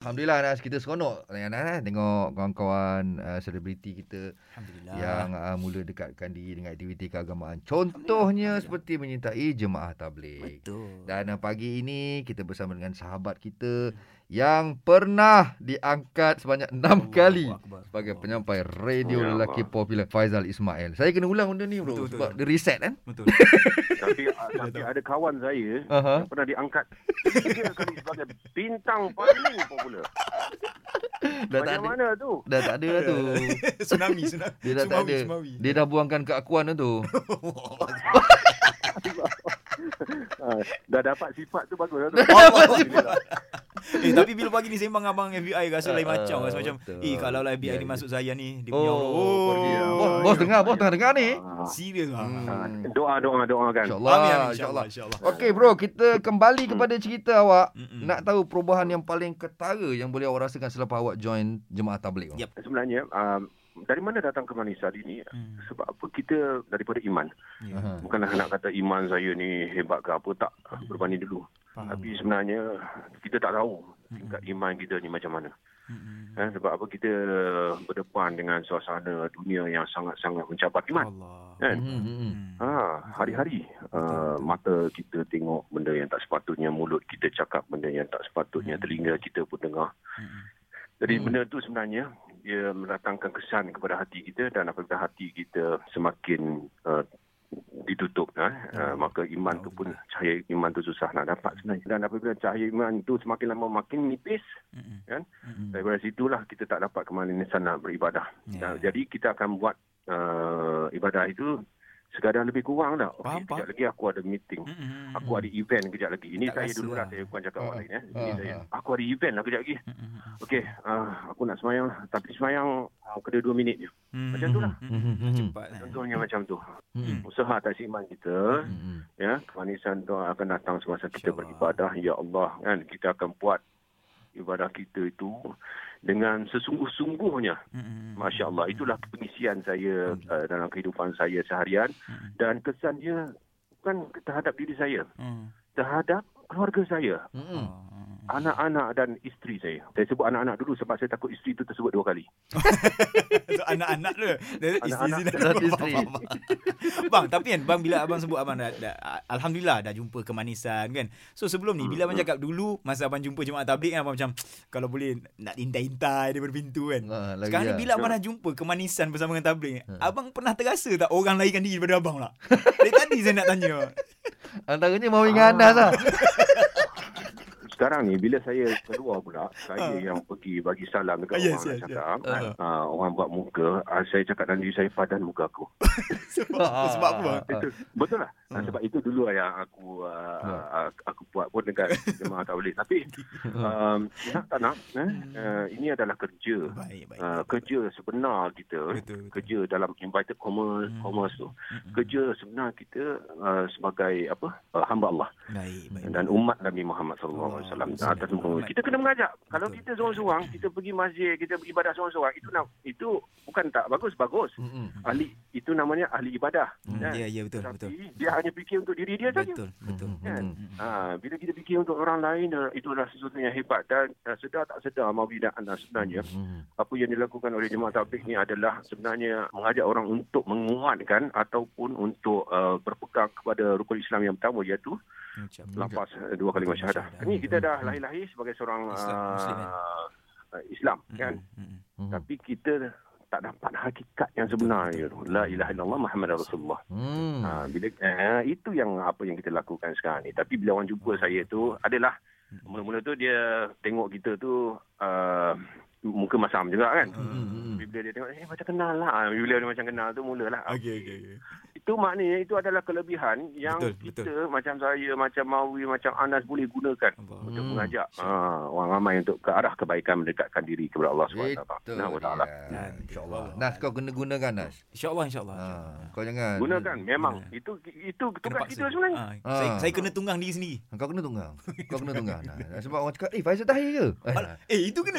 Alhamdulillah Nas kita seronok Nas, Nas, tengok kawan-kawan uh, selebriti kita Alhamdulillah. yang uh, mula dekatkan diri dengan aktiviti keagamaan. Contohnya seperti menyertai jemaah tabligh. Betul. Dan uh, pagi ini kita bersama dengan sahabat kita yang pernah diangkat sebanyak enam kali Akbar. sebagai Allahu penyampai radio Ya lelaki Allah. popular Faizal Ismail. Saya kena ulang benda ni bro Betul, betul. sebab dia reset kan. Betul. Tapi, ah, tapi ada kawan saya Aha. yang pernah diangkat tiga kali sebagai bintang paling popular. Dah tak Macam ada. mana tu? Dah tak ada dah tu. tsunami, tsunami. Dia dah tak Sumawi, ada. Sumawi. Dia dah buangkan keakuan dah tu. Ah, dah dapat sifat tu bagus. lah tu. Allah. eh tapi bila pagi ni sembang abang FBI rasa lain Ah, macam rasa macam betul. eh kalau lah FBI Ya, ni masuk saya ni dia Oh, punya lah. oh, Bos, bos dengar, bos tengah dengar ni. Ah, serius ah. Hmm. ah, Doa, doa, doa kan. InsyaAllah. Amin amin InsyaAllah. insyaallah insyaallah. Okey bro, kita kembali kepada cerita awak. Mm-mm. Nak tahu perubahan yang paling ketara yang boleh awak rasakan selepas awak join jemaah tabligh? Yep. Sebenarnya, um, dari mana datang kemanisan ini? Hmm. Sebab apa kita daripada iman. Ya. Aha. Bukanlah nak kata iman saya ni hebat ke apa tak. Berbanding dulu. Faham. Tapi sebenarnya kita tak tahu tingkat iman kita ni macam mana. Mm-mm. Eh, sebab apa kita berdepan dengan suasana dunia yang sangat-sangat mencabar iman. Allah. Kan? Hmm, hmm, hmm. Hmm. Ha, hari-hari uh, mata kita tengok benda yang tak sepatutnya, mulut kita cakap benda yang tak sepatutnya, Hmm. telinga kita pun dengar. Mm-mm. Jadi Hmm. benda tu sebenarnya dia mendatangkan kesan kepada hati kita dan apabila hati kita semakin uh, ditutup eh, uh, maka iman tu pun cahaya iman tu susah nak dapat sebenarnya dan apabila cahaya iman tu semakin lama makin nipis Mm-mm. kan Mm-mm. daripada situlah kita tak dapat kemanisan nak beribadah Ya. Dan jadi kita akan buat uh, ibadah itu sekadar lebih kurang dah. Faham, Okey, kejap faham. lagi aku ada meeting. Mm-mm. Aku ada event kejap lagi. Ini Tak saya dulu lah. lah. Saya bukan cakap orang Ah, lain. Eh. Ini ah, saya. ah. Aku ada event lah kejap lagi. Mm-mm. Okey, uh, aku nak semayang lah. Tapi semayang uh, kena dua minit je. Mm-mm. Macam tu lah. Mm-mm. Cepat lah. Contohnya macam tu. Hmm. Usaha atas iman kita. Hmm. Ya, kemanisan tu akan datang semasa kita beribadah. Ya Allah, kan. Kita akan buat ibadah kita itu dengan sesungguh-sungguhnya. Masya Allah, itulah pengisian saya uh, dalam kehidupan saya seharian dan kesan dia bukan terhadap diri saya, Mm. terhadap keluarga saya. Oh. anak-anak dan isteri saya. Saya sebut anak-anak dulu sebab saya takut isteri itu tersebut dua kali. Anak-anak tu Dari isteri dan isteri. Bang tapi kan Bang bila abang sebut Abang dah, dah, Alhamdulillah dah jumpa kemanisan kan So sebelum ni Bila abang cakap dulu Masa abang jumpa jemaah tabligh kan Abang macam Kalau boleh Nak intai-intai Daripada pintu kan Ah, lagi Sekarang ni lah. bila abang dah jumpa Kemanisan bersama dengan tabligh Ha. Abang pernah terasa tak Orang lainkan diri daripada abang lah Dari tadi saya nak tanya Antaranya mau ingat Anas lah. Sekarang ni bila saya keluar pula, saya Ah. yang pergi bagi salam dekat Ah, yes, orang yes, cakap, yes. ah, orang buat muka, ah, saya cakap diri saya padan muka aku. Sebab apa Sebab apa bang Itu betul lah. Ah, Hmm. sebab itu dulu yang aku uh, Hmm. uh, aku buat pun dekat jemaah tabligh. Tapi um, nak tak nak, eh, uh, ini adalah kerja. Baik baik Uh, kerja sebenar kita, Betul, betul. kerja dalam invited commerce, Hmm. commerce tu. Mm-mm. Kerja sebenar kita uh, sebagai apa uh, hamba Allah Baik baik dan umat Nabi Muhammad sallallahu alaihi wasallam atas kita kena mengajak kalau Betul. kita seorang-seorang kita pergi masjid kita beribadah seorang-seorang itu nak itu bukan tak bagus bagus Hmm. ahli itu namanya ahli ibadah Hmm, kan? Ya ya betul tapi betul dia hanya fikir untuk diri dia saja Betul betul Kan? Hmm. Mm-mm. Ha, bila kita fikir untuk orang lain eh, itu adalah sesuatu yang hebat dan uh, sedar tak sedar mau tidak anda sebenarnya Hmm. apa yang dilakukan oleh jemaah tabligh ni adalah sebenarnya mengajak orang untuk menguatkan ataupun untuk uh, berpegang kepada rukun Islam yang pertama iaitu lapas uh, dua kali Betul, syahadah. Ini kita dah lahir-lahir sebagai seorang Islam, kan? uh, Islam kan. Mm-mm. Hmm. Tapi kita tak dapat hakikat yang sebenar iaitu la ilaha illallah Muhammad Rasulullah. Hmm. Ha, bila eh, itu yang apa yang kita lakukan sekarang ni. Tapi bila orang jumpa saya tu adalah mula-mula tu dia tengok kita tu uh, muka masam juga kan. Hmm. Bila dia tengok eh macam kenal lah. Ah, Bila dia macam kenal tu mulalah. Okey okey okey. Itu maknanya itu adalah kelebihan yang Betul, kita macam saya, macam Mawi, macam Anas boleh gunakan Allah. untuk Hmm. mengajak ha, orang ramai untuk ke arah kebaikan mendekatkan diri kepada Allah SWT. Itu Nah, dia. taala. InsyaAllah. Nas kau kena gunakan Nas. InsyaAllah insyaAllah. Ha, kau jangan. Gunakan memang Ya. itu itu tugas kita sebenarnya. Ah, Ah. Saya, saya kena tunggang diri sendiri. Kau kena tunggang. Kau kena tunggang. Nah, sebab orang cakap, eh Faizal tahir ke? Eh itu kena.